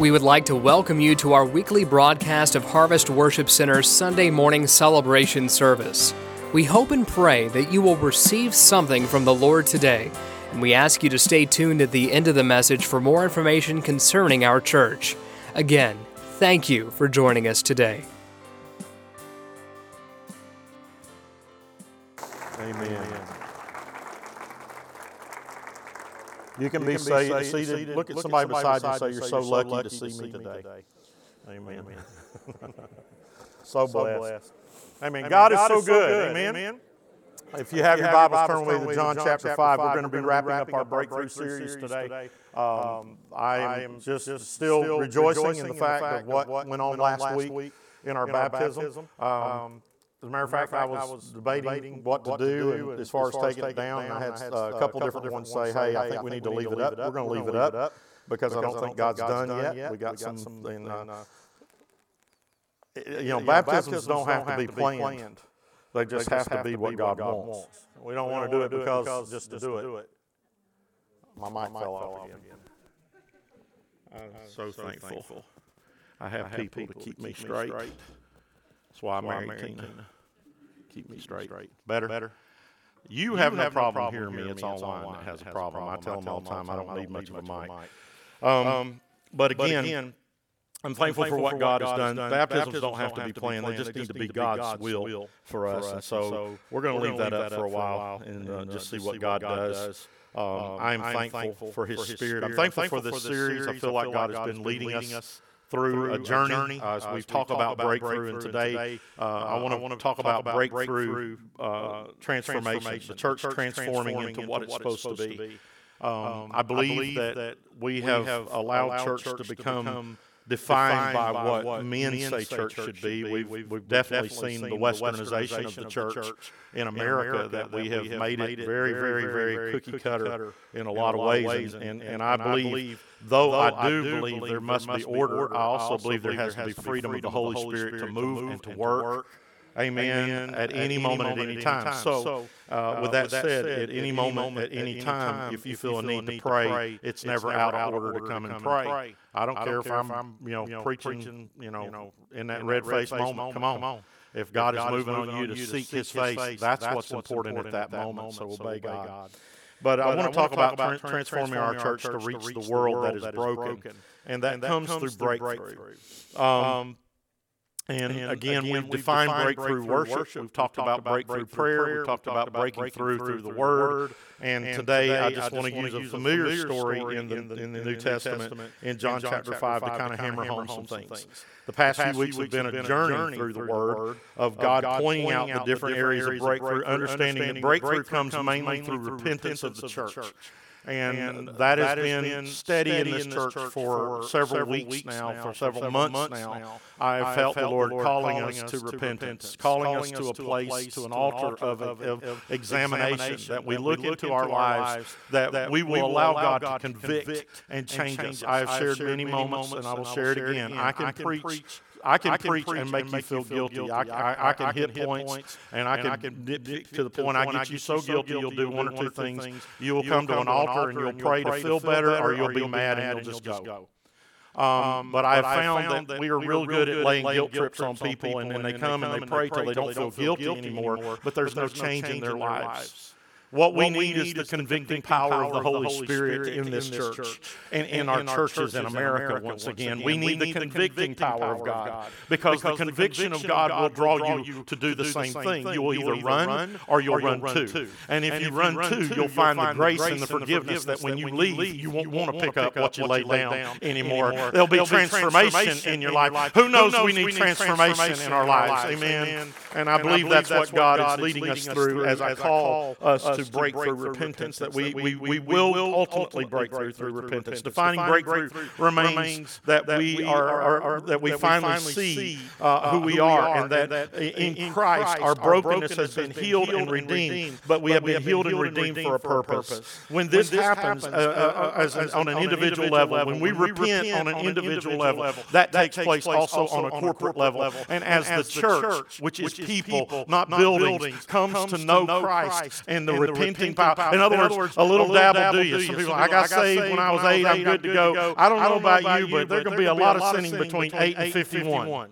We would like to welcome you to our weekly broadcast of Harvest Worship Center's Sunday morning celebration service. We hope and pray that you will receive something from the Lord today, and we ask you to stay tuned at the end of the message for more information concerning our church. Again, thank you for joining us today. You can be seated. seated. Look at somebody beside you and say, You're so lucky to see me today. Amen. So blessed. Amen. God is so good. Amen. If you have your Bibles, turn with me to John chapter 5. We're going to be wrapping up our breakthrough series today. Um, um I am just still rejoicing in the fact of what went on last week in our baptism. Um, um, As a matter of fact, I was debating what to do as far as taking it down. And I had uh, a couple different ones say, hey, I think we need to leave it up. We're going to leave it up because I don't think God's done yet. We got some, in, uh, you know, baptisms don't have to be planned. They just have to be what God wants. We don't want to do it because just to do it. My mic fell off again. I'm so thankful. I have people to keep me straight. That's why I married Tina. Keep me straight. Better? Better. You, have no problem hearing me. It's online that has a problem. I tell them all the time I don't need much of a mic. Um, but again, I'm thankful for what God has done. Baptisms don't have to be planned; they just need to be God's will for us. And so we're going to leave that up for a while and uh, just see what God does. Um, I'm thankful for His Spirit. I'm thankful for this series. I feel like God has been leading us through a journey. Uh, as we've talked about breakthrough, and today uh, I want to talk about breakthrough uh, transformation, the church transforming into what it's supposed to be. Um, I believe that we have allowed church to become defined by what men say church should be. We've, we've definitely seen the westernization of the church in America that we have made it very, very, very cookie cutter in a lot of ways. And, and I believe, though I do believe there must be order, I also believe there has to be freedom of the Holy Spirit to move and to work. Amen. At any moment, at any time. So, uh, with that said, at any moment, at any time, if you feel a need to pray, it's never out of order to come and pray. I don't care if I'm, you know, preaching, you know, you know in that red face moment. Come on. Come on. If God is moving on you to seek His face, that's what's important at that moment. So obey God. But, but I want to talk about, about transforming our church to reach the world that is broken, and that, comes through breakthrough. Um, um, And, and, again, again, we've, defined, defined breakthrough, breakthrough worship. worship. We've talked, about, about breakthrough, breakthrough prayer. prayer. We've talked about, about breaking through through the Word. And, and today, today, I just, want to use a familiar, story in the, in the, in the New, New Testament, Testament, in John, John chapter 5 to kind of hammer home some things. things. The past, the past few weeks have been a journey through the Word of God pointing out the different areas of breakthrough, understanding that breakthrough comes mainly through repentance of the church. And, and that, has, been, been steady, steady in this, in this church, church for, several, weeks, weeks now, for several, several months, months now. I have felt, the Lord, calling, calling us to repentance, calling us to a place, to an altar of, of, of examination, that we look into our lives, that we will allow God to convict and change us. I have shared many moments, and I will share it again. I can preach I can, I can preach, preach and make, and make you, feel guilty. guilty. I, I, I, can, I hit, hit points, points and I can, can nitpick to the point I get you so guilty you'll do one or two things. You will come to an altar and you'll pray to feel better, or you'll be mad and you'll just go. Um, um, but, I have found, found that, that we are real good at laying guilt trips on people, and then they come and they pray till they don't feel guilty anymore, but there's no change in their lives. What, we, need, is the convicting power of the Holy Spirit in this church and in our churches in America once again. We need the convicting power of God because the conviction of God will draw you to do the same thing. You will either run or you'll run too. And if you run too, you'll find the grace and the forgiveness that when you leave, you won't want to pick up what you laid down anymore. There'll be transformation in your life. Who knows we need transformation in our lives? Amen. And I believe that's what God is leading us through as I call us to break through repentance, that we, we, we will ultimately break through through repentance. Defining breakthrough remains that we are, that we finally see uh, uh, who we are, and that in Christ our brokenness has been healed and redeemed, but we have been healed and redeemed for a purpose. When this happens uh, as on an individual level, when we repent on an individual level, that takes place also on a corporate level. And as the church, which is people, not buildings, comes to know Christ and the repenting power. In other words, a little dabble do you. Some people, I got saved when I was eight. I'm good to go. I don't know about you, but there's going to be a lot of sinning between eight and fifty-one.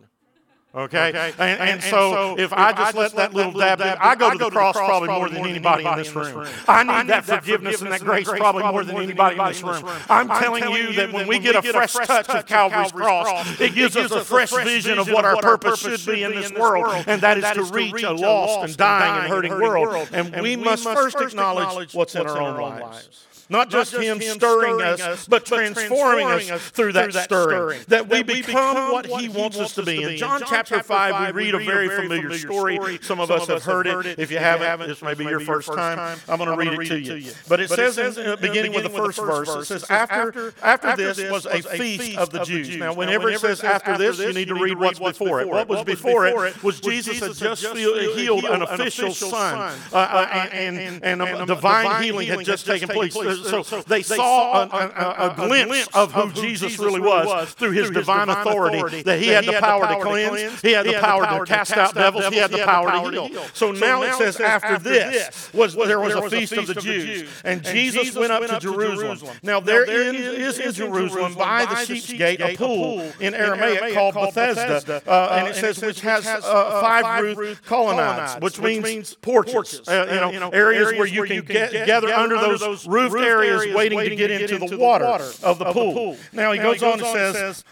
Okay? okay. And, and, and, so, if, if I just let that little dab, dab I go to the cross probably more than anybody in this room. I need that forgiveness and that grace probably more than anybody in this room. I'm telling you that when we get a fresh touch of Calvary's cross, it gives us a fresh vision of what our purpose should be in this world, and that is to reach a lost and dying and hurting world. And we must first acknowledge what's in our own lives. Not, just, just him, him stirring us, us but, transforming, us through that, that stirring. That, we, that we become what he wants us to be. In John, chapter 5, we read a very familiar story. Some of us have heard it. If you haven't, this may be your first time. I'm going to read it to you. But it says, beginning with the first verse, it says, After after this was a feast of the Jews. Now, whenever it says after this, you need to read what's before it. What was before it was Jesus had just healed an official son, and a divine healing had just taken place so, so they, they saw, a, a, a, glimpse of who Jesus really was through his divine authority, that he had the power to cleanse, he had the power to cast out devils, he had the power to heal. So now it says after this was there was a feast of the Jews, and Jesus went up to Jerusalem. Now there is in Jerusalem by the sheep's gate a pool in Aramaic called Bethesda, uh, uh, and it says which has uh, five roof colonnades, which means porches, you know, areas where you can gather under those roofed areas waiting to get into the water of the pool. Now he goes on and says,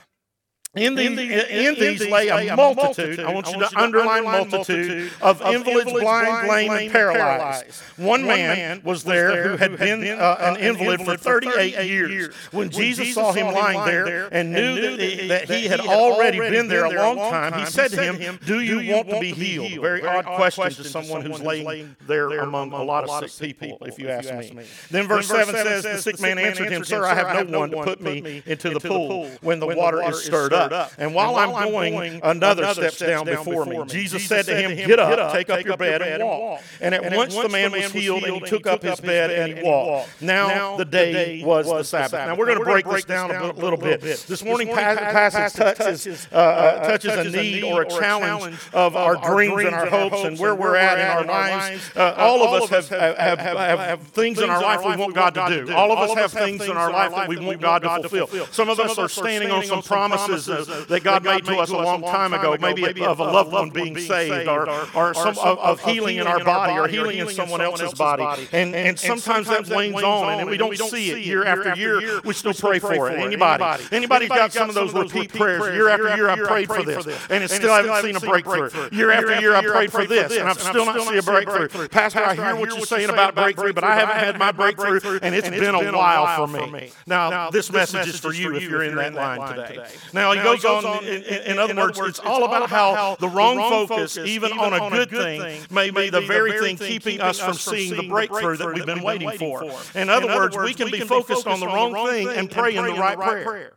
in, the, in, the, in, these lay a multitude, I want you to underline multitude, of invalids, blind, lame, and paralyzed. One man was there who had been uh, uh, an invalid for 38 years. When Jesus saw him lying there and knew that he had already been there a long time, he said to him, Do you want to be healed? Very odd question to someone who's laying there among a lot of sick people, if you ask me. Then verse 7 says, The sick man answered him, Sir, I have no one to put me into the pool when the water is stirred up up. And while, and while I'm, going, going another, another steps, steps down, before, me. me. Jesus, Jesus said to him, Get up, take up your bed and walk. And at once the man was healed, and he took up his bed and walked. Now the day was the Sabbath. Now we're going to break this down a little bit. This morning passage touches uh, uh, uh, touches a need or a challenge of our dreams and our hopes and where we're at in our lives. All of us have things in our life we want God to do. All of us have things in our life that we want God to fulfill. Some of us are standing on some promises that God made to us a long time ago, maybe of a loved one being saved or, or some of healing in our body or healing in someone else's body. And, and sometimes that wanes on and we don't see it year after year. We still pray for it. Anybody? Anybody's got some of those repeat prayers. Year after year, I prayed for this, and it still haven't seen a breakthrough. Year after year, I prayed for this, and I've still not seen a breakthrough. Pastor, I hear what you're saying about breakthrough, but I haven't had my breakthrough, and it's been a while for me. Now, this message is for you if you're in that line today. Now, goes goes on, in, in, in, other, words, words, it's all about how the wrong, focus, even on a good thing, may be the very thing keeping us from seeing the breakthrough that we've been waiting for. In other words, we can be focused on the wrong thing and pray in the right prayer.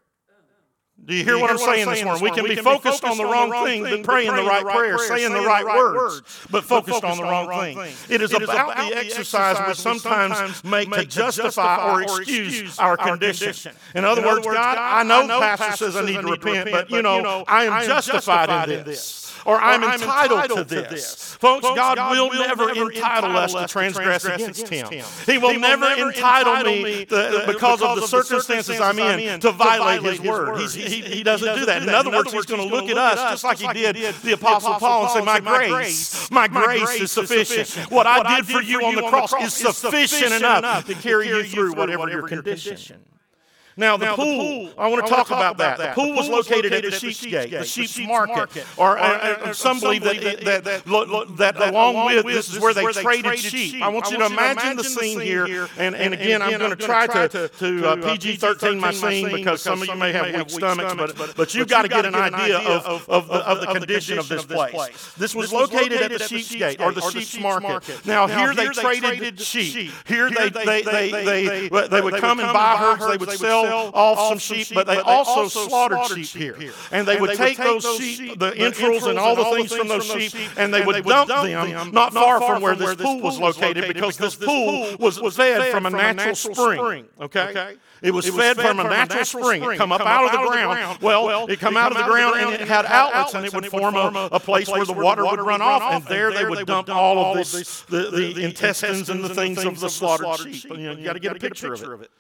Do you hear, you what, hear I'm saying this morning? We can, we can be focused, on the wrong thing, but praying the right prayer, saying the right words, but focused on the wrong thing. It is about the exercise we sometimes make to justify or excuse our condition. In other words, God, I know Pastor says I need to repent, but you know, I am justified in this or I'm, I'm entitled, entitled, to this. this. Folks, Folks God, God, will, will never, entitle us to transgress, against, him. him. He will, he will never, never entitle me the, the, because, of the circumstances I'm in to violate his word. He, he, he, doesn't do that. In other words, he's going to look at us just like he did the Apostle Paul and say, My grace, my grace is sufficient. What I did for you on the cross is sufficient enough to carry you through whatever your condition. Now, the, now pool, the pool, I want to talk, talk, about, that. that. The pool, was located, located at the Sheep's Gate, the Sheep's, sheep's Market. market. Or, or, or, or some believe that, that, that, that, along with this is where they traded sheep. I want you to imagine the scene here. And, and again, I'm going to try to, to uh, uh PG 13 my scene because some of you may have weak stomachs, but, but you've got to get an idea of, of, of the condition of this place. This was located at the Sheep's Gate or the Sheep's Market. Now, here they traded sheep. Here they would come and buy herds, they would sell off some sheep, but they also slaughtered sheep here. And they would take those sheep, the entrails and all the things from those sheep, and they would dump them not far from where this pool was located because this pool was fed from a natural spring. Okay? It was, it was fed, fed, from a natural, spring. spring. It come up, out, of the ground. ground. Well, well, it come out of the ground and it had outlets and it would form a, a place where the water would run off. And there they would dump all of this, the, the intestines and the things of the slaughtered sheep. You got to get a picture of it.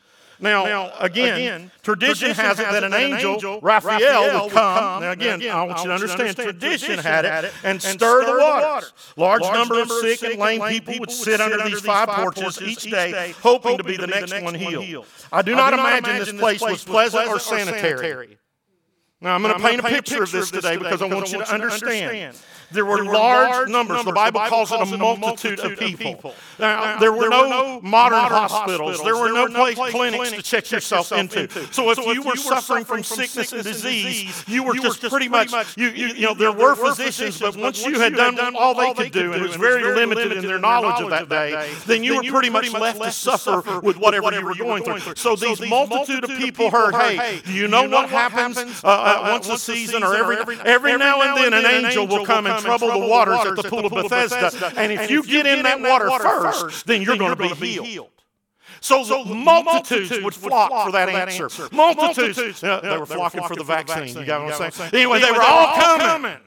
Now, now again, again, tradition, tradition has it that an angel, Raphael, Raphael, would come. Now, again, again I want you to understand, tradition, tradition had it and, stir the water. Large, Large number of sick and lame people would sit under these five porches each day, hoping to be the next one healed. I do not imagine this place was pleasant or sanitary. Now, I'm going to paint a picture of this today because I want you to understand. There were, there were large, large numbers. numbers. The Bible, the Bible calls, calls it a multitude, multitude of people. people. Now, now, there were there no, no modern, modern hospitals. There were no, no place, clinics, to check yourself, into. into. So, if, so you, if were you were suffering from sickness and disease, you were just pretty much, you, you, you know, there were physicians, but once you had done all they could do, and it was very limited in their knowledge of that day, then you were pretty much left to suffer with whatever you were going through. So, these multitude of people heard, hey, do you know what happens once a season or every now and then an angel will come and trouble the waters at the pool of Bethesda. And if you get in that water first, then you're going to be healed. So, so multitudes, multitudes would flock, flock for that, for that answer. answer. Multitudes, multitudes uh, they, were flocking for the vaccine. You got what I'm saying? Anyway, they were all coming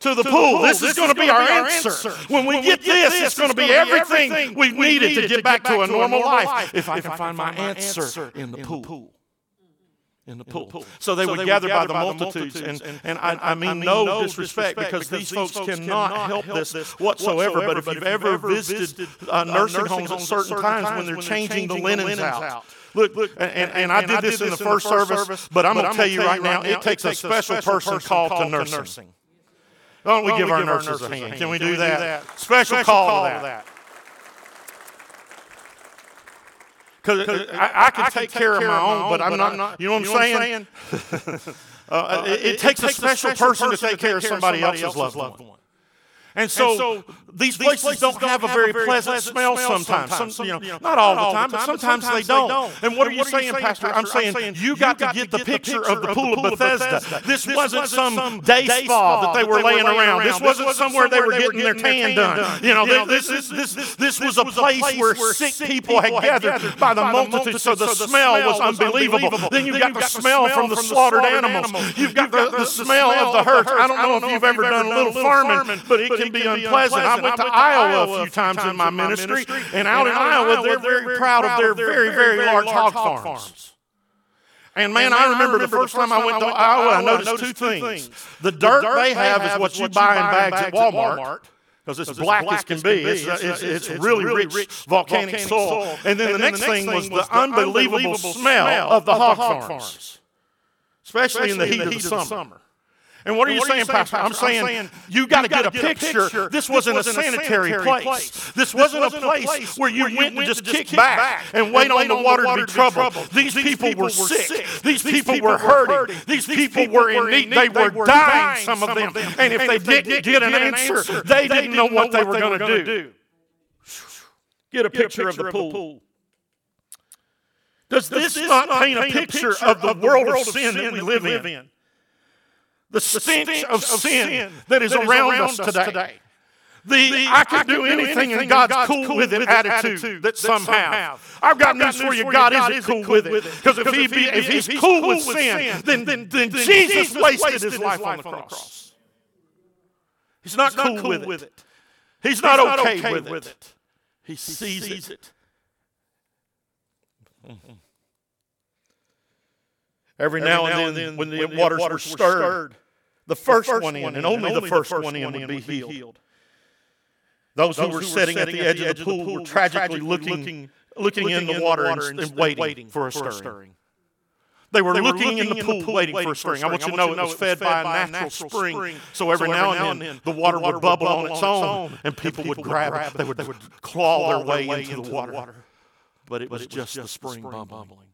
to the, to pool. The this, this, is going to be our answer. answer. When, we, when get, we get this, it's going to be everything we needed to get back to a normal life. If I can find my answer in the pool in the pool. pool. So they so would they gather, would gather by, the multitudes. multitudes and, and, and I, I, mean, I, mean, no, no disrespect, because, because, these folks, folks cannot help this whatsoever. But if you've ever visited uh, nursing homes at certain times when they're changing the linens out, Look, look, and, and, and, I did this in the first service, but I'm going to tell you right now, it takes a special person called to nursing. Don't we give our nurses a hand? Can we do that? Special call to that. Because I, I, can I take, take care, care of my own, but, but I'm not, not, you know what I'm saying? uh, uh, it, it, it, takes, a special, special person, person to take care of somebody, somebody else's loved one. one. And so, and so these, these places, places don't, don't have a very, very pleasant, pleasant smell, sometimes. sometimes. Some, you, know, you know, not all the time, but sometimes, sometimes they, don't. they, don't. And what and are you saying, Pastor? I'm saying you got to get the picture of the pool of Bethesda. This wasn't some day spa that they were laying around. This wasn't somewhere they were getting their tan done. You know, this this was a place where sick people had gathered by the multitude, so the smell was unbelievable. Then you've got the smell from the slaughtered animals. You've got the smell of the herd. I don't know if you've ever done a little farming, but it can be unpleasant. I went to Iowa a few times in my ministry, and out in Iowa, they're very proud of their very, very large hog farms. And man, I remember the first time I went to Iowa, I noticed two things. The dirt they have is what you buy in bags at Walmart because it's, black, as can be. It's, it's, it's, it's really, rich, volcanic, soil. And then, the, next thing was the unbelievable smell of the hog farms, especially in the heat of the summer. And what are, you, what saying, saying, Pastor? I'm, saying, saying you got to get, a picture. picture. This, wasn't, wasn't a sanitary, sanitary place. place. This, wasn't, wasn't a place, place where you, where you went, went to just kick back, back and wait on the water, to be troubled. These, These people, people were sick. These people were hurting. These people were in need. They were dying, some of them. And if they didn't get an answer, they didn't know what they were going to do. Get a picture of the pool. Does this not paint a picture of the world of sin that we live in? The stench, of, sin, that is, around, us today. today. The, the I, can I can do anything, anything and God's, God's cool, cool with it attitude, that, some have. I've got, I've got news for you. God, God isn't cool, cool with it. Because if, he be, if he's, he's cool with sin, then, then, then, then Jesus wasted his life on the cross. He's not cool with it. He's not okay with it. He sees it. Every now and then, when the waters were stirred, the first, the first one in, and, and only, only the first, the first one in would be healed. healed. Those, Those who were sitting at the edge of the pool were tragically looking, looking in the water and, and waiting for a stirring. They were, they looking, were looking in the pool, in the pool waiting, waiting for a stirring. I want you to know, it was fed by a natural spring. spring. So every, so every now and then, the water, the water would bubble on its own, and people, would grab it. They would, they would claw their way into the water. But it was just the spring bubbling.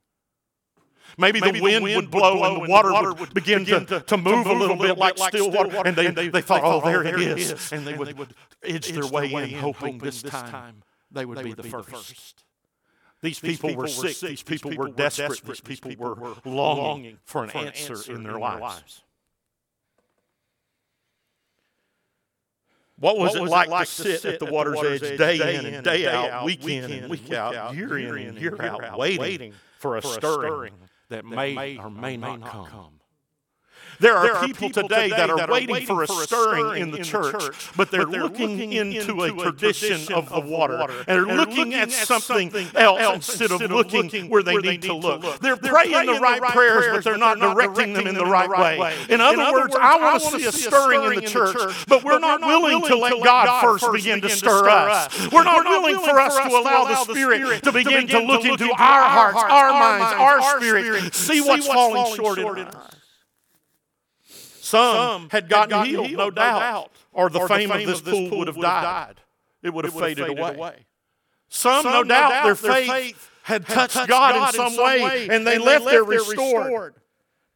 Maybe, Maybe the, wind the, wind would blow, and the water, water would begin, begin to, to, move, to move a little bit like still water. water. And, they, and they, they, thought, oh, oh there, it is. is. And, they, and would, they would edge their way in, hoping this time they would, be, the, first. These people were sick. These people were desperate. These people were longing for an answer in their lives. What was, what was it, like to sit at the water's edge day in and day out, week in and week out, year in and year out, waiting for a stirring that may or may not come? There are, there are people, people today, that, are that are waiting for a stirring in the church, church but they're, but they're looking, looking into, a tradition of the water. And they're looking at something else instead of looking where they need to look. They're praying the right prayers, but they're not directing them in the right way. In other words, I want to see a stirring in the church, but we're not willing to let God first begin to stir us. We're not willing for us to allow the Spirit to begin to look into our hearts, our minds, our spirit, see what's falling short in us. Some, Some had gotten, gotten healed, healed, no doubt, or the, or fame, the fame, of this pool, pool would have died. died. It would have faded, faded away. away. Some, Some, no doubt, doubt their, faith, faith had touched, touched God, God, in some, way, way and they, and left, there restored. restored.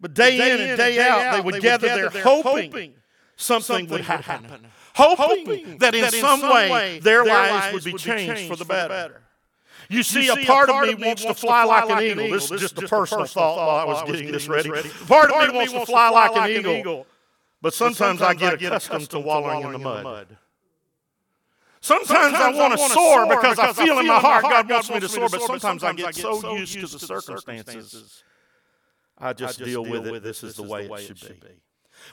But day, day in and day, day out, they would, they gather, gather there hoping something, would happen. happen. Hoping that in some way their lives would be changed for the better. You see a, part a part of me wants to fly like an eagle. This is just a personal thought while I was getting this ready. Part of me wants to fly like an eagle. But sometimes I get accustomed to wallowing in the mud. Sometimes, I want to soar because, I feel in my heart God wants me to soar, but sometimes I get so used to the circumstances, I just deal with it. This is the way it should be.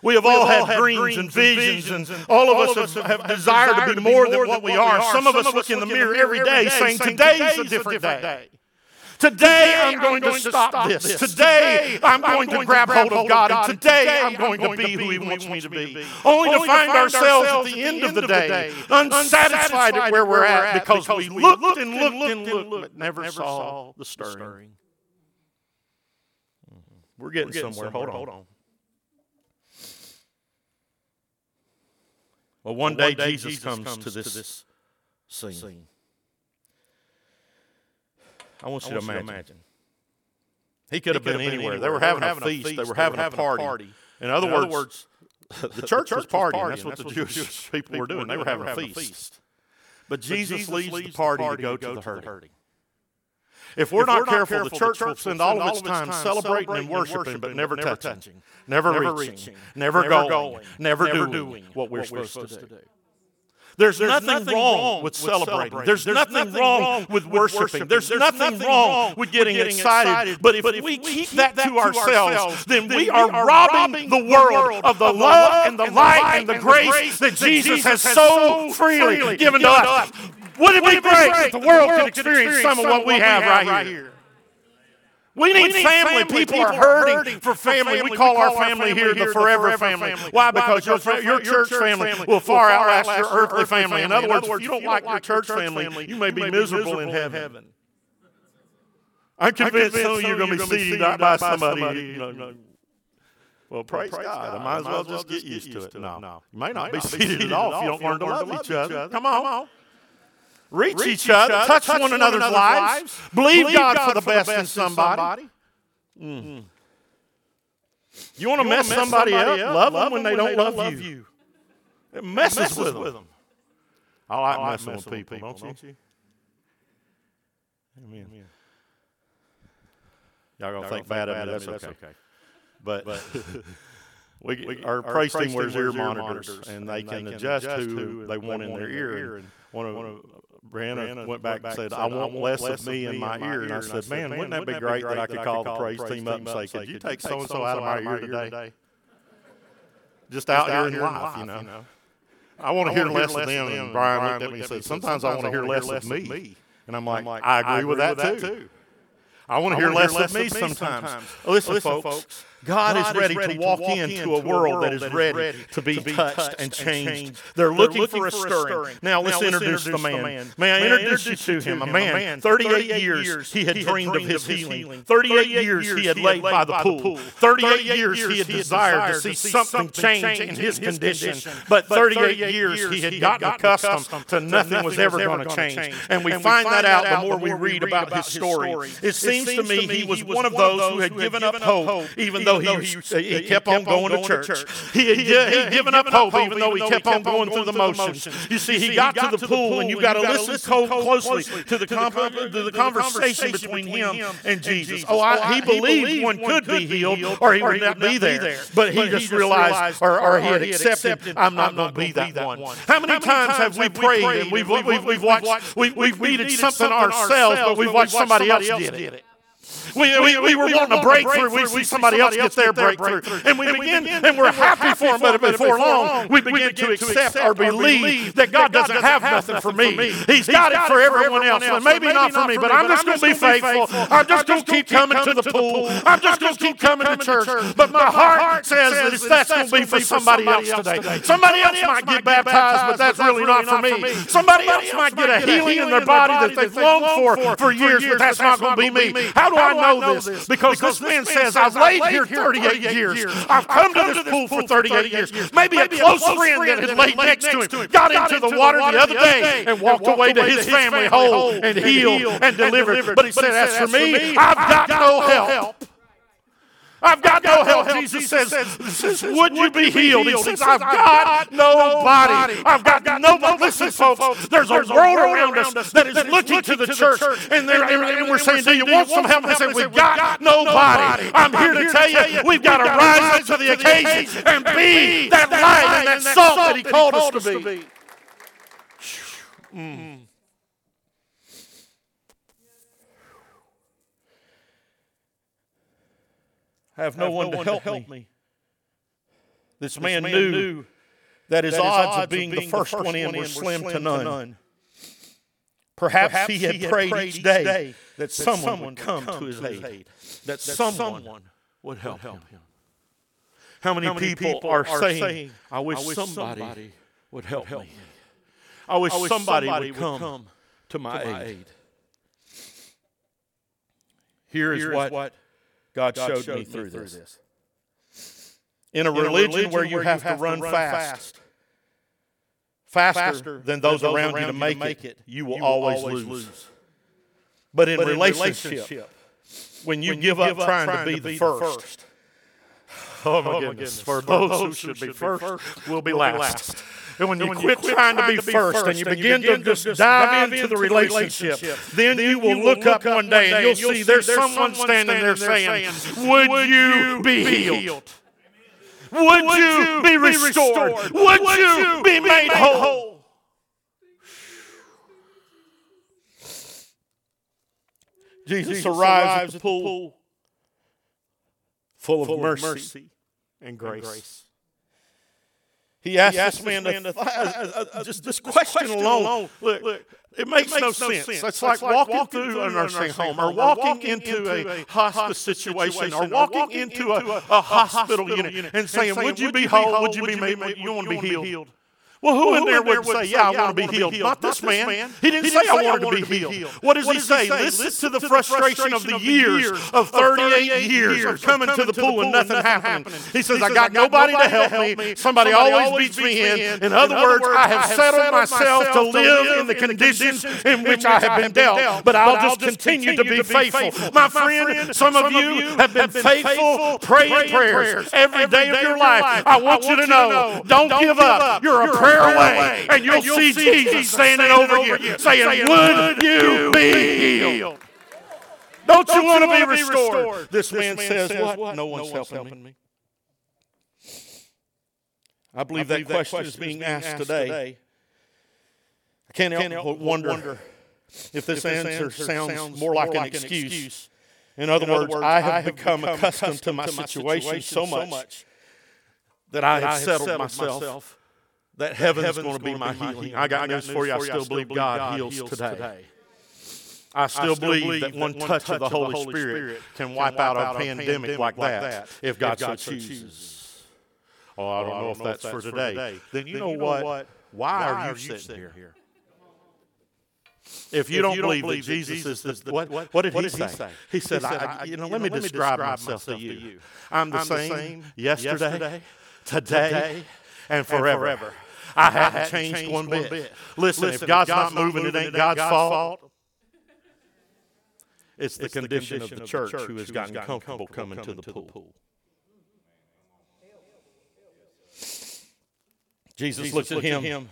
We have, we all, had, had dreams, and visions, and, and all of us have, have, have desired to be more than what we are. Some of us look in the mirror every day saying, Today's a different day. Today I'm going to stop this. Today I'm going to grab hold of God. And today I'm going to be who He wants me to be. Only to find ourselves at the end of the day unsatisfied at where we're at because we looked and looked and looked but never saw the stirring. We're getting somewhere. Hold on. Well, one, well, day, day, Jesus, Jesus comes, comes, to this, to this scene. scene. I want you, I want to, imagine. to imagine. He could have been, been anywhere. anywhere. They were having, they were having a feast. They were having, a, party. party. In other, In words, words, the church, was partying. That's what the Jewish people were doing. They were having a feast. feast. But Jesus leaves the party to go to the hurting. If we're, if not, we're careful, not, careful, the church, will spend all of its time celebrating and worshiping, but never touching, never reaching, never going, never doing what we're supposed to do. There's, There's nothing, nothing, wrong with celebrating. There's, There's nothing, nothing, wrong with worshiping. There's, There's, nothing, wrong with getting, getting excited. excited. But if, but if we, we keep that to ourselves, then, then we are robbing the world of the love and the light and the grace that Jesus has so freely given to us. Wouldn't it be great if the world could experience some of what we have right here? We need, we need family. family. People, People are hurting, hurting for family. family. We call, we call our family, here the forever, family. family. Why? Because, because your, your, church, family, family will far outlast your earthly family. In other words, if you don't like your church family, you may be miserable in heaven. I'm convinced some of you are going to be seated by somebody. Well, praise, well, praise God. God. I might as well just get used to it. No, you may not be seated at all if you don't learn to love each other. Come on reach, reach each, other, other touch, touch, one, another's, another's lives, lives, believe, believe God, God, for the best, the best in somebody. somebody. Mm. You want to mess, mess somebody, somebody up? Love, love them when, they, don't, don't love you. you. It messes, it messes with, them. with them. I like, I like messing, messing with people, people, don't you? Amen. Amen. Y'all gonna Y'all think, bad, of me? That's, okay. okay. But, but we, we, our, our praise team wears ear monitors, monitors, and they, and can, they adjust, adjust who they want in their ear. And one of Brianna, went back and said, I want less of me in my ear. And I said, man, wouldn't that be great that I could call the praise team up and say, could you take so-and-so out of my ear today? Just out here in life, you know. I want to hear less of them. And Brian looked at me and said, sometimes I want to hear less of me. And I'm like, I agree with that too. I want to hear less of me sometimes. Listen, folks. God, God is, ready is ready to walk, to walk into a world that is ready, ready to, be to be touched and changed. They're, They're looking, looking, for a stirring. stirring. Now, let's, now, introduce, introduce the, man. man. May I, May introduce, I introduce you to him? A man, 38 years he had dreamed of his healing. 38 years he had laid by the pool. 38 years he had desired to see something change in his condition. But 38 years he had gotten accustomed to nothing was ever going to change. And we find that out the more we read about his story. It seems to me he was one of those who had given up hope, even though he, he, he kept on going to church. He had he'd given up hope, even though he kept on going through the motions. You see, he got to the pool, and you've got to listen closely to the, conversation between him and Jesus. Oh, oh he believed one could be healed, or he would not be there. But he just realized, or, he had accepted, I'm not going to be that one. How many times have we prayed and we've, we've, we've watched, we, we've needed something ourselves, but we've watched somebody else get it? We, we, we were wanting a breakthrough. We see somebody else get their breakthrough. And we begin, and we're happy for them, but before long, we begin to accept or believe that God doesn't have nothing for me. He's got it for everyone else. And maybe not for me, but I'm just going to be faithful. I'm just going to keep coming to the pool. I'm just going to keep coming to church. But my heart says that that's going to be for somebody else today. Somebody else might get baptized, but that's really not for me. Somebody else might get a healing in their body that they've longed for for years, but that's not going to be me. How do I know this? Because, because this man says, I've laid here 38 years. I've come to this pool for 38 years. Maybe a close friend that had laid next to him got into the water the other day and walked away to his family whole and healed and delivered. But he said, as for me, I've got no help. I've got, no help. Jesus says, says, Would you be healed? He says, I've got nobody. I've got nobody. Listen, folks, there's a world around us that is looking to the church, and, they're, and we're saying, Do you want some help? They say, We've got nobody. I'm here to tell you, we've got to rise up to the occasion and be that light and that salt that He called us to be. Mm. I have no, have one, no to one, to help, me. me. This, this man, man, knew that his, that odds, odds of being, being the first, first one in were slim, slim to, none. to none. Perhaps, Perhaps he, had he had prayed, prayed each day, day that, that someone, someone would come, come to his aid, aid that, that someone, someone would help, help him. How many, How many people, people, are, saying, saying I, wish I wish somebody, somebody would help, help me. I wish, I wish somebody, somebody, would come, come to my, to my aid. aid. Here is what, what God, God showed, showed, me through, through this. this. In a, In religion, a religion where you, where have, you have, to run, run fast, faster, faster than those, those around, you to make, make it, you will, you will always, always lose. lose. But in, but relationship, in relationship, when you, when give, you up, trying, trying to be, to be the first, first oh my, oh goodness, goodness, for those who should be first will be last. And when, and you, when quit you quit trying, trying to be first, and you begin, begin to just dive into the relationship, then, then you will look up one day and you'll see there's someone standing there saying, Would you be healed? Would you be restored? Would you be made whole? Jesus arrives at the pool full of mercy and grace. He asked, he asked this man, man to, to uh, uh, uh, just this question, question alone, alone. Look, look, it makes, it makes no, sense. sense. It's, like, like walking, walking through a nursing home, home or walking, walking into, into, a hospice situation, or walking into a, a hospital unit and saying, Would you be whole? Would you be made? You want to be healed? Well, who, well, in, there would, say, Yeah, I want to be healed? Not this man. man. He didn't, say, I wanted to be healed. What does he say? Listen to the frustration of the years, of 38 years of coming to the pool and nothing happening. He says, I got nobody to help me. Somebody always beats me in. In other words, I have settled myself to live in the conditions in which I have been dealt, but I'll just continue to be faithful. My friend, some of you have been faithful praying prayers every day of your life. I want you to know, don't give up. You're a prayer away, and you'll, and you'll see, see Jesus standing, standing over you, saying, saying Would you be healed? Don't, Don't you want to be restored? restored? This, this man, man says, says, What? No one's, no one's helping, helping me. me. I believe, I believe that, question, question is being asked, asked today. today. I can't help, can't help but wonder, wonder if this, if answer, answer sounds, sounds more like, like an excuse. excuse. In other, In other words, words, I have become, become accustomed to my situation, situation so much that I have settled myself that heaven's, heaven's going to be my healing. healing. I got, I got news for you. I still believe God, God heals, heals today. today. I still, I still believe, believe that one touch, touch of the Holy, Holy Spirit, Spirit can wipe, wipe out, out a pandemic, pandemic like that, that if God, if God so chooses. Oh, I oh, don't, know, if that's, for today. today. Then you, then know, you know what? what? Why, Why, are you sitting, sitting here? here? If you, if don't, you believe, believe that Jesus, Jesus is the, what, what, what, did, what he, did say? He said, he said I, you know, let, me describe myself to you. I'm the same yesterday, today, and forever. I haven't changed, changed one, one bit. bit. Listen, Listen, if God's, if God's not moving, moving, it ain't God's, God's fault. fault. It's, the, it's condition the, condition, of the church, of the church who has gotten, gotten comfortable, coming, coming, to the pool. pool. Jesus, Jesus, looked, at him, at him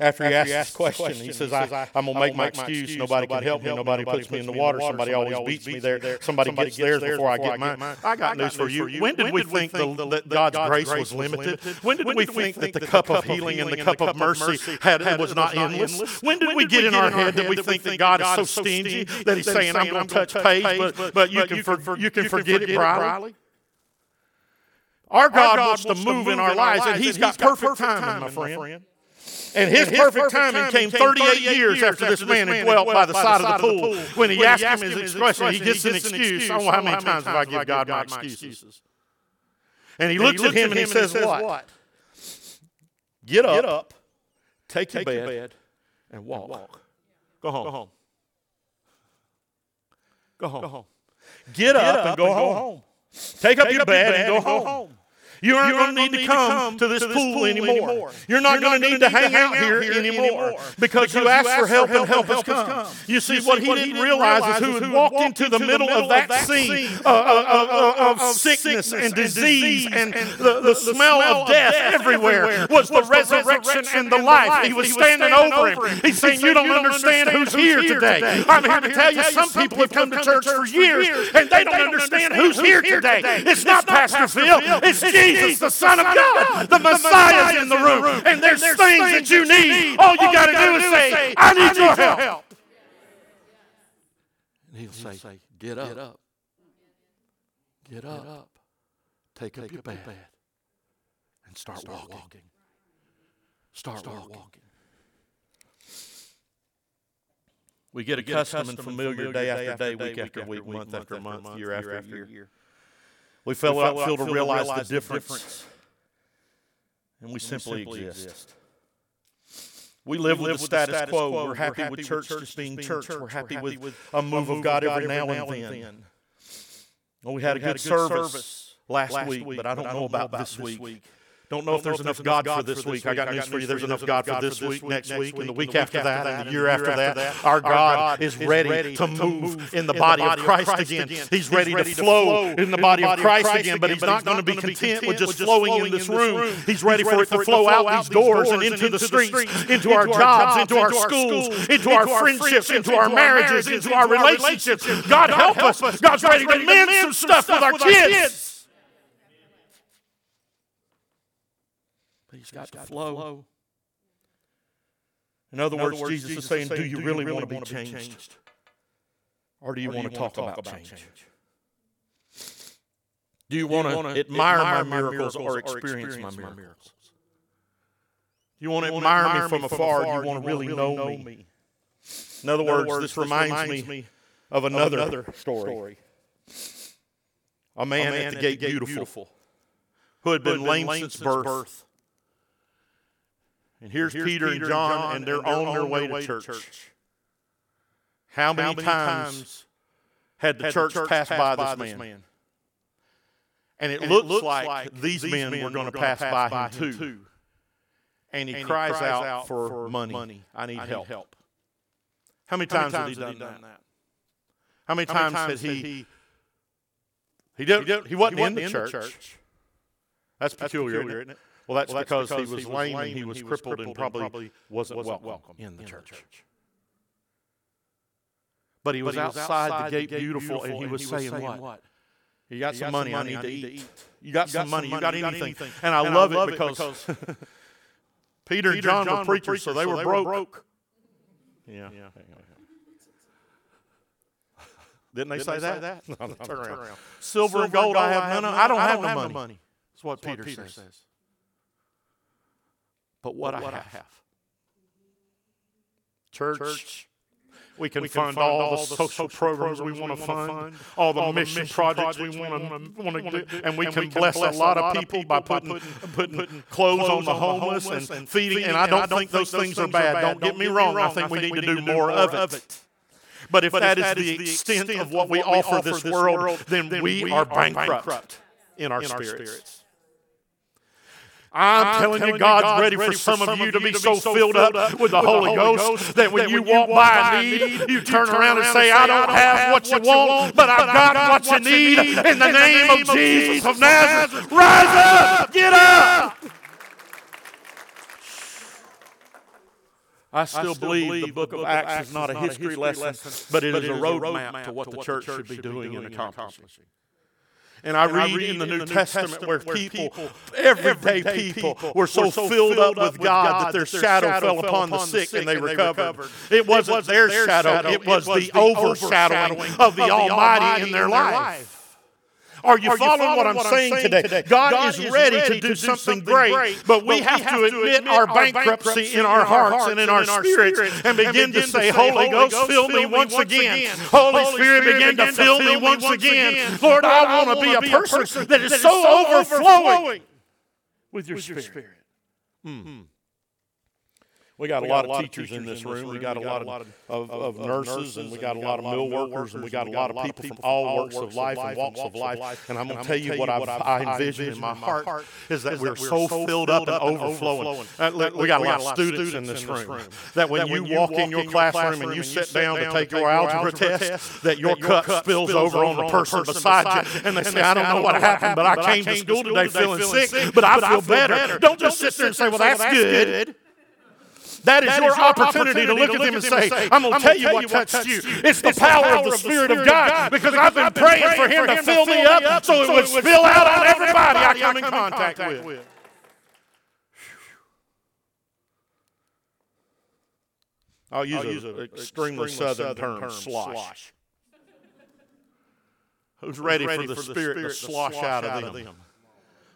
after he asked this question. He says, I, I'm going to make my excuse. Nobody can help me. Nobody puts me in the water. Somebody always beats me there. Somebody gets theirs before I get mine. I got news for you. When did we think that God's grace was limited? When did we think that the cup of healing and the cup of mercy was not endless? When did we get in our head that we think that God is so stingy that He's saying, I'm going to touch page, but, you, can for, you can forget it, Briley? Our God wants to move in our lives, and He's got perfect timing, my friend. And his, and his perfect, perfect timing came 38 years after this man had dwelt by the side of the pool. When he asked him his expression, he gets an excuse. I don't know how many times have I give God my excuses. And he looks at him and he says, What? Get up, take your bed, and walk. Go home. Go home. Go home. Get up and go home. Take up your bed and go home. You aren't, going to need to come to this, to this pool, anymore. anymore. You're not going to need to hang out here anymore because, because you asked for help and help has come. You see, what he didn't realize is who had walked into the middle of that scene uh, uh, uh, of sickness and disease and the smell of death everywhere was the resurrection and the life. He was standing over him. He's saying, You don't understand who's here today. I'm here to tell you, some people have come to church for years and they don't understand who's here today. It's not Pastor Phil, it's Jesus. Jesus, the Son of God. The Messiah is in the room. And there's things that you need. All you got to do is say, I need your help. And he'll say, Get up. Get up. Take up your bed and start walking. Start walking. We get accustomed and familiar day after day, week after week, month after month, year after year. We fail, we fail, to realize, realize the, difference, the difference, and we, and simply, we simply exist. exist. We live, we live with, the status, status quo. quo. We're, happy, with church just being church. church. We're happy, We're happy with, a move of God, every now and then. then. Well, we had, we a, good had a good service last week, but I don't know about this week. Don't know if there's enough God for this week. I got news for you. There's enough God for this week, next week, and the week after that, and the year after that. Our God is ready to move in the body of Christ again. He's ready to flow in the body of Christ again, but He's not going to be content with just flowing in this room. He's ready for it to flow out these doors and into the streets, into our jobs, into our schools, into our friendships, into our marriages, into our relationships. God help us. God's ready to mend some stuff with our kids. He's got, to flow. flow. In other, In words, words, Jesus, Jesus is saying, saying, Do you really, really want to be changed? changed? Or do you, or want, to talk, talk about, change? change? Do you, want to admire, admire my miracles or experience, my miracles? miracles? You want to admire, admire me from afar, or do you want to really know, know me? In other, words, words, this reminds, reminds me of another, of another story. A man, a man at the gate, beautiful, beautiful, who had been, who had been lame, since birth, birth and here's, here's Peter, Peter, and John, and, John, and they're, and they're on, their way, way to church. church. How, many How many, times had the, had church, the church passed, by, by this man? man? And it, and looks, it looks like, like these men, were going to pass, pass by him too. too. And he, cries, cries out, for, money. money. I, need, I help. need help. How many times, How many times had he done, done that? How many times, How many times had he? he he, did, he, did, he wasn't, he wasn't in, the church. church. That's peculiar, That's peculiar isn't it? Well, that's, well, that's because, because, he was, he was lame, and he was, he was crippled, and probably, and probably wasn't, wasn't welcome, in, the, in church. the church. But he was, but outside, outside, the gate, beautiful, beautiful, and he was, saying, saying, what? You got, you some, money, money, I need, to, eat. You got, some money, you got anything. And I love it because Peter and John were preachers, so they were broke. Yeah. Didn't they say that? Turn around. Silver and gold I have none of. I don't have no money. That's what Peter says but what, but what I, have. I have. Church, Church we can, we can fund, fund all, all the social, social programs, programs we want to fund, fund, all the all mission, mission projects, projects we want to do, and we and can, we bless, bless a lot of people by putting, putting, putting clothes on the homeless and, and feeding. And I don't, and I think those things are bad. Don't get me wrong. I think we need to do more of it. But if that is the extent of what we offer this world, then we are bankrupt in our spirits. I'm, I'm telling, telling you, God's, God's ready, ready for some, some of you to be so filled up with the Holy Ghost that when you walk by a need, you turn around and say, I don't have what you want, but I've got what you need in the name of Jesus of Nazareth. Rise up! Get up! I still, believe, the book of Acts is not a history lesson, but it it is a roadmap to what the church should be doing and accomplishing. And I, read, in the New, Testament, where people, everyday people, were so, filled up with God that their shadow fell upon the sick and they recovered. It wasn't their shadow, it was the overshadowing of the Almighty in their life. Are you, Are following, following what I'm, what I'm saying, saying, today? God, God is, ready, ready to do, to do something, great, great, but we, have, have, to admit, our bankruptcy in our hearts and in our spirits and begin to say, Holy Ghost, fill me once again. Holy Spirit, begin to fill me once again. Lord, I want to be a person that is so overflowing with your Spirit. Hmm. Hmm. We got, we a, lot lot of teachers, in this room. We got, we got a lot of, of, of, of nurses, and we got a lot of mill workers, and we got a lot of people from all works of life and walks of life. And I'm going to tell you what I envision in my heart is that we're so filled up and overflowing. Uh, we got a lot of students in this room. That when you walk in your classroom and you sit down to take your algebra test, that your cup spills over on the person beside you, and they say, "I don't know what happened, but I came to school today feeling sick, but I feel better." Don't just sit there and say, "Well, that's good." That is, that your, is your opportunity, opportunity, to look, at them and say, I'm going to tell you what touched you. It's, the power of the Spirit of God because I've been praying for Him to fill me up so it would spill out on everybody I come in contact with. I'll use, I'll use an extremely, extremely southern, southern term, slosh. slosh. Who's ready, ready for, the, for the Spirit, to slosh, out, out of them, them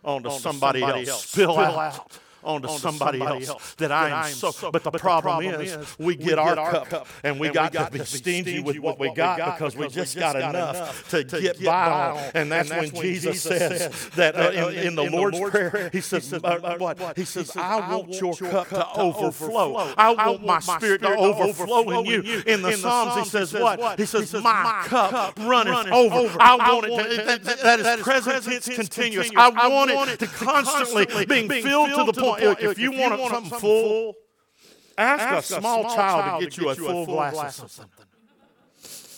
onto, onto somebody, somebody, else, spill, out. out onto, onto somebody, somebody, else, that, that I am so. so but, the, but problem the, problem is, we get, our, our cup, cup and we, and got, we got to be stingy with what we got because we just got enough to get by on. And that's when Jesus says that uh, in the Lord's Prayer, He says, what? He says, I want your cup to overflow. I want my spirit to overflow in you. In the Psalms, He says what? He says, my cup runneth over. I want it to, that is present tense continuous. I want it to constantly being filled to the point if, if you, want, want something, something full, ask, ask a, small, small child to get you a full, glass, glass of something.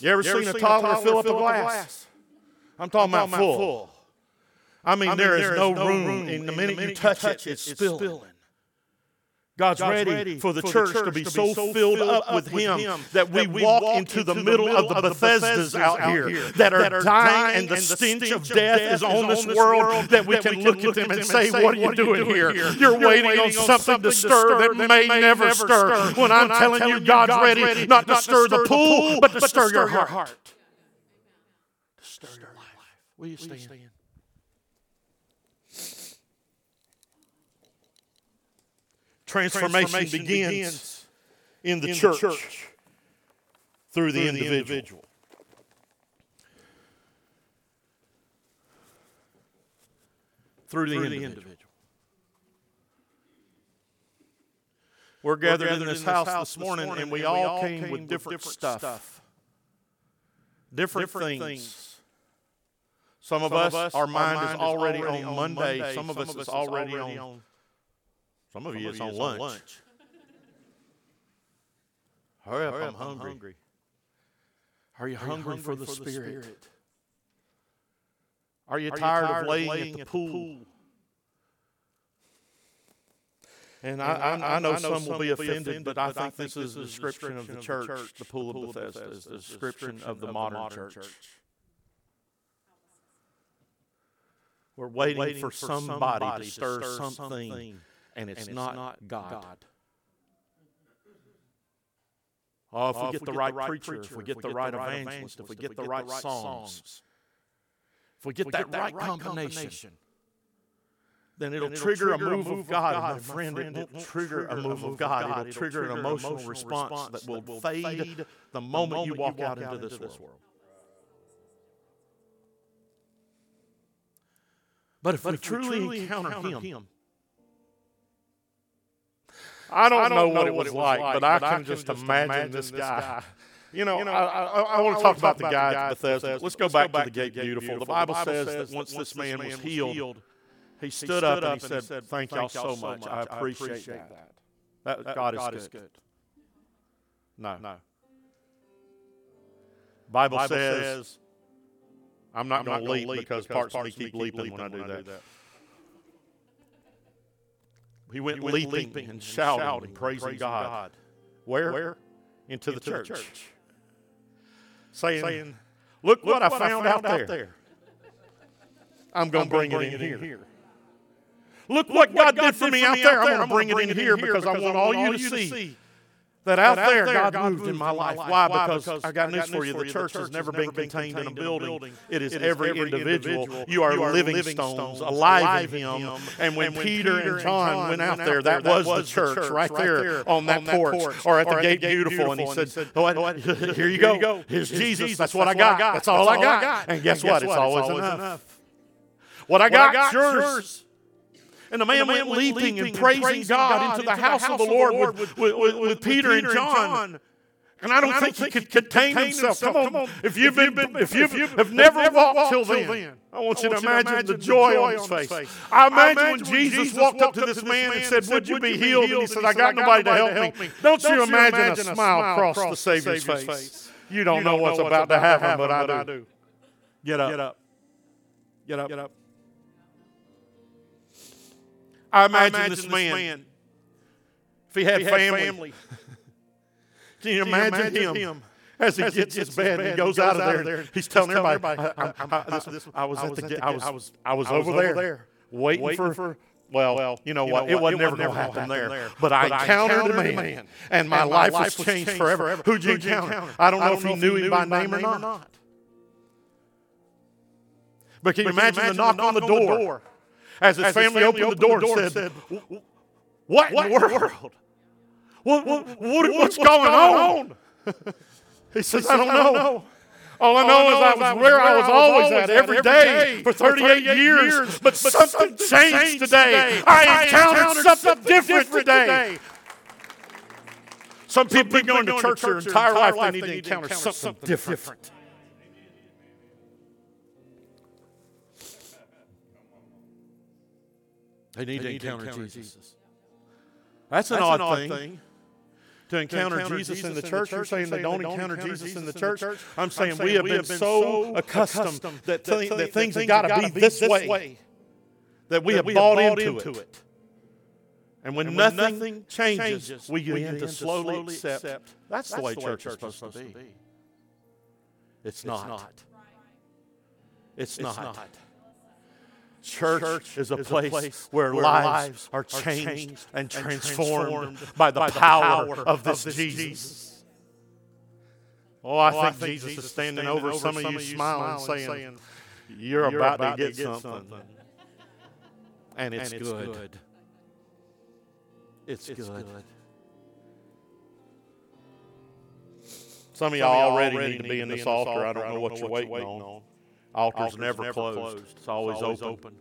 You ever, you ever seen, seen a toddler fill up a glass? glass? I'm talking, I'm about, full. full. I mean, I mean there, there is, no room, room in the minute, minute you touch, touch it, it's, it's spilling. spilling. God's, God's ready, ready for the, for church, the church to be, to be so filled up with Him, him that we, that we walk, walk into, the, middle of the Bethesdas, Bethesdas out, here that are, that are dying, and the stench, stench of death is on this world, that we can look at them and say, What are you doing here? You're waiting on something to stir that may never stir. When I'm telling you, God's ready not to stir the pool, but to stir your heart. To stir your life. Will you stand? Transformation, Transformation begins, begins in the, in church, the church, through the, through individual. the individual. Through, the, through individual. the individual. We're gathered, We're gathered in this, in this house, house this morning, morning and we, and we all came, came with different, different stuff. stuff. Different, different things. things. Some, of, Some us, of us, our mind, is already, already on Monday. Monday. Some of us is already on some of Some you, it's, on, lunch. on lunch. Hurry up, Hurry I'm, hungry. I'm hungry. Are you, Are hungry, hungry, for the, for Spirit? the Spirit? Are you, Are tired, you tired, of laying, laying at, the, at pool? the pool? And, and I, I, I, know I, know some, will be offended, offended but, I think, think this is a description of the church. The, church. the pool of Bethesda is a description of the modern church. We're waiting, waiting for, somebody, somebody to stir, something and it's, and it's not, not, God. God. Oh, if, oh, we, get if we, get the right, right preacher, preacher, if we get, if the, right evangelist, if we get, the, right songs, if we get, that, right combination, then it'll, then it'll trigger, trigger, a move, of God. God. And my friend, friend, it won't trigger a move of God. It'll, it'll trigger an emotional, response, that will, that will fade the moment you walk out into this world. world. But if, but we, if truly truly encounter, encounter him, him I don't, I don't know, know, what it was, like, like, but, I can, I can just, just imagine, imagine, this guy. guy. You know, you know, I, I, I want to talk about, about the guy at Bethesda. Let's, Let's go, back, to the Gate Beautiful. Beautiful. The Bible, the Bible says that once this man was healed, he stood up and he said, Thank y'all so much. I appreciate that. That God is good. No. No. Bible says, I'm not going to leap because parts of me keep leaping when I do that. He went, he went leaping, leaping, and shouting, and praising, praising God. God. Where? Where? Into, Into the, church. the, church. Saying, Saying look, look, what, I, found, found out, out, there. I'm going to bring, bring, it in, here. here. Look, look what God, God did for me out there. I'm going to bring it in here because I want all you to see that out, out there, God, God moved, in my life. life. Why? Because, because I got news for you. The church has never been contained in a building. It is every individual. You are living stones, alive in Him. And when Peter and John went out there, that was the church right there on that porch or at the gate beautiful. And he said, Here you go. Here's Jesus. That's what I got. That's all I got. And guess what? It's always enough. What I got, yours. And the man, and the man went, leaping, leaping and praising, praising God, God into, the house, house of the Lord, Lord with, with, with, with, Peter, and John. And I don't, and think, I don't think he could contain, contain himself. himself. Come, on. If you've, been, if you've, if have never, never walked till then, then, I want you to imagine, imagine the joy, joy on his face. face. I, imagine I imagine when Jesus, Jesus walked up to this man and said, Would you be healed? And he said, I got nobody to help me. Don't you imagine a smile across the Savior's face? You don't know what's about to happen, but I do. Get up. Get up. Get up. Get up. I imagine, I imagine this, man, man, if he had, if he family, family can you imagine, can you imagine him, him as he as gets his bed and goes, goes out, of there? He's, he's telling everybody, I, I, I, this, I, was at the, I was, I was, I was over, over there, waiting, waiting for, well, well, you know you what? Know it wasn't never going to happen, there. there. But, but I encountered, a man, and my, and life, life was changed, changed forever. forever. Who'd you encounter? I don't know if he knew him by name or not. But can you imagine the knock on the door? As his, as family, his family, opened, the door, the door and said, What, what in the world? world? What, what, what, what's, what's going, on? on? he says, I don't know. All I know, All I know is I was where I was always at every day for 38 years, but something changed today. I encountered something different today. Some people been going to church their entire life, they need to encounter something different. They need, they to, need encounter to, encounter Jesus. Jesus. That's, an, That's odd, an odd thing. thing. To encounter, to encounter Jesus, Jesus in the church, you're saying they don't encounter Jesus in the church. I'm saying, I'm saying we have been so accustomed that, th- that things have got to be this way, that we have bought into it. And when, nothing changes, we begin to slowly accept that's the way church is supposed to be. It's not. It's not. Church, Church is, a, is place a place where, where lives are changed, changed and, transformed, transformed by, the, by power, power of this, of this Jesus. Jesus. Oh, I, oh, think, I think Jesus, Jesus is standing, standing over, some, some of you smiling, saying, saying You're, you're about, about, to get, to get something. something. And it's, and it's good. good. It's, it's good. good. Some of y'all already need to be in this altar. I don't know what you're waiting on. Altar's, Altar's never, never closed. closed. It's always, it's always open. open.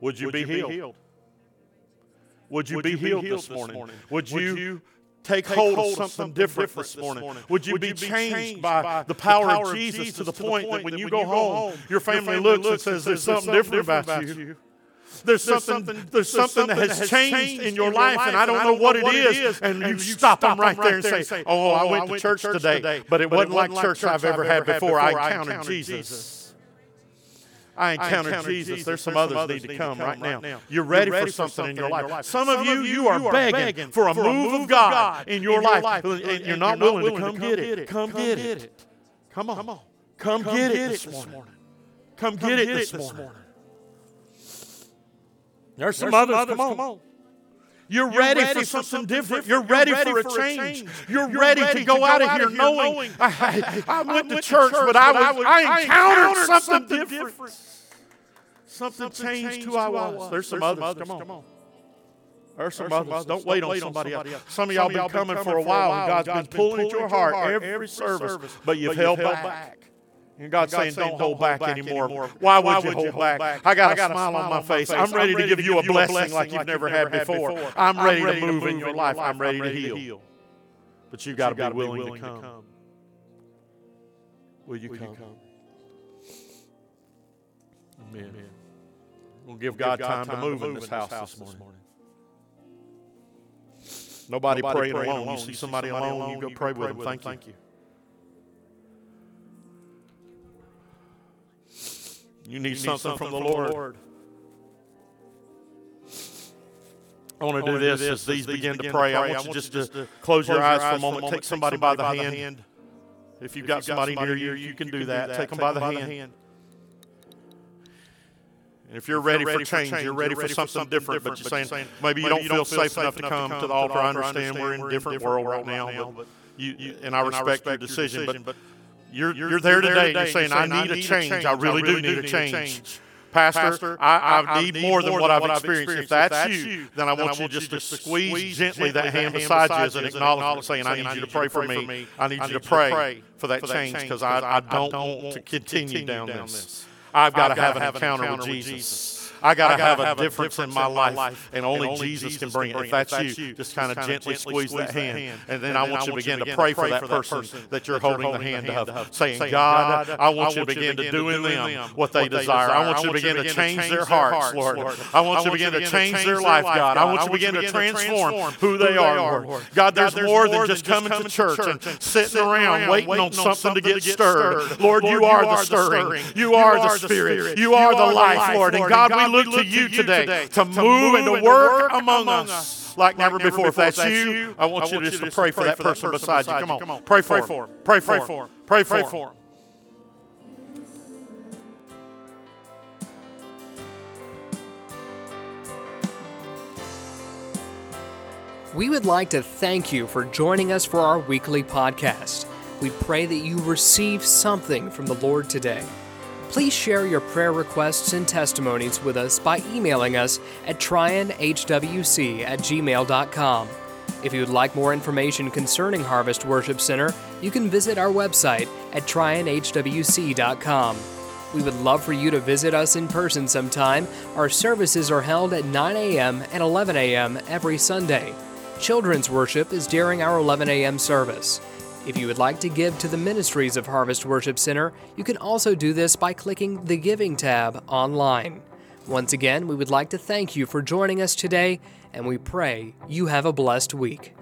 Would you, Would be, you healed? be healed? Would you, Would be, you healed be healed this morning? morning? Would you, Would you take, hold, of something, something different, different this morning? morning? Would you, Would be, you be changed, changed by the power, the power of Jesus, Jesus to the point that when you go home, your family, looks and says, There's something different about you? There's, there's something, there's, there's something, something that has changed in your life, and I don't know what it is. And you stop them right there and say, "Oh, oh I went to church today, but it wasn't like church I've ever had before. I encountered Jesus." I encountered, I encountered Jesus. Jesus. There's some There's others, others need to come, come right, now. now. You're, ready You're ready, for something, in, your life. life. Some, some of you, you are, begging, for a move of God in your, life, and you're not willing, to come, get it. Come, get it. Come on. Come on. Come, get, it this morning. Come get it this morning. There's some There's others. others. Come, on. Come on. You're, You're ready, ready, for something, something different. different. You're, ready, You're ready, for, a change. change. You're, You're ready, ready, to go, to go out, of here knowing, knowing I, I, I, went to church, but I, was, I encountered something different. different. Something, something changed, changed who I was. There's some There's others. Come on. There's some, There's others. Don't, wait on somebody, else. Some of y'all been coming for a while, and God's been pulling at your heart every service, but you've held back. And God's, saying, don't, hold back, back anymore. anymore. Why, would, Why you, hold you hold back? back? I got, I got a, smile, on my face. I'm, ready I'm ready to give you a blessing, blessing like you've never had before. I'm ready, to move in your life. I'm ready to heal. But you've got to be willing, to come. Will you come? Amen. We'll give God time to move in this house this morning. Nobody praying alone. You see somebody alone, you go pray with them. Thank you. You need, you something, something, from, the, Lord. Lord. I want to do this as these begin to pray. I want you just to close your eyes for a moment. Take somebody by the hand. If you've got somebody near you, you can do that. Take them by the hand. And if you're ready for change, you're ready for something different, but you're saying maybe you don't feel safe enough to come to the altar. I understand we're in a different world right now, but you, and I respect your decision, but you're, you're there today and you're saying, I need a change. I really do need a change. Pastor, I, I, I need, need more than what I've experienced. If that's you, then I want you just to squeeze gently that hand beside you as an acknowledgement, saying, I need you to pray for me. I need you to pray for that change because I, I don't want to continue down this. I've got to have an encounter with Jesus. I got to have, have, a difference, in my, life, life, and only, and only Jesus, can bring it. If that's, that's you, just kind of gently squeeze that hand, hand, and then I want you to begin to pray for that person that you're holding the hand of, saying, God, I want you to begin to do in them what they desire. I want you to begin to change their hearts, Lord. I want you to begin to change their life, God. I want you to begin to transform who they are, Lord. God, there's more than just coming to church and sitting around waiting on something to get stirred. Lord, you are the stirring. You are the Spirit. You are the life, Lord. And God, we look to you today to move and to work among us like never before. If that's you, I want you just to pray for that person beside you. Come on, pray for him. Pray for him. Pray for him. We would like to thank you for joining us for our weekly podcast. We pray that you receive something from the Lord today. Please share your prayer requests and testimonies with us by emailing us at trionhwc at gmail.com. If you would like more information concerning Harvest Worship Center, you can visit our website at trionhwc.com. We would love for you to visit us in person sometime. Our services are held at 9 a.m. and 11 a.m. every Sunday. Children's worship is during our 11 a.m. service. If you would like to give to the ministries of Harvest Worship Center, you can also do this by clicking the Giving tab online. Once again, we would like to thank you for joining us today, and we pray you have a blessed week.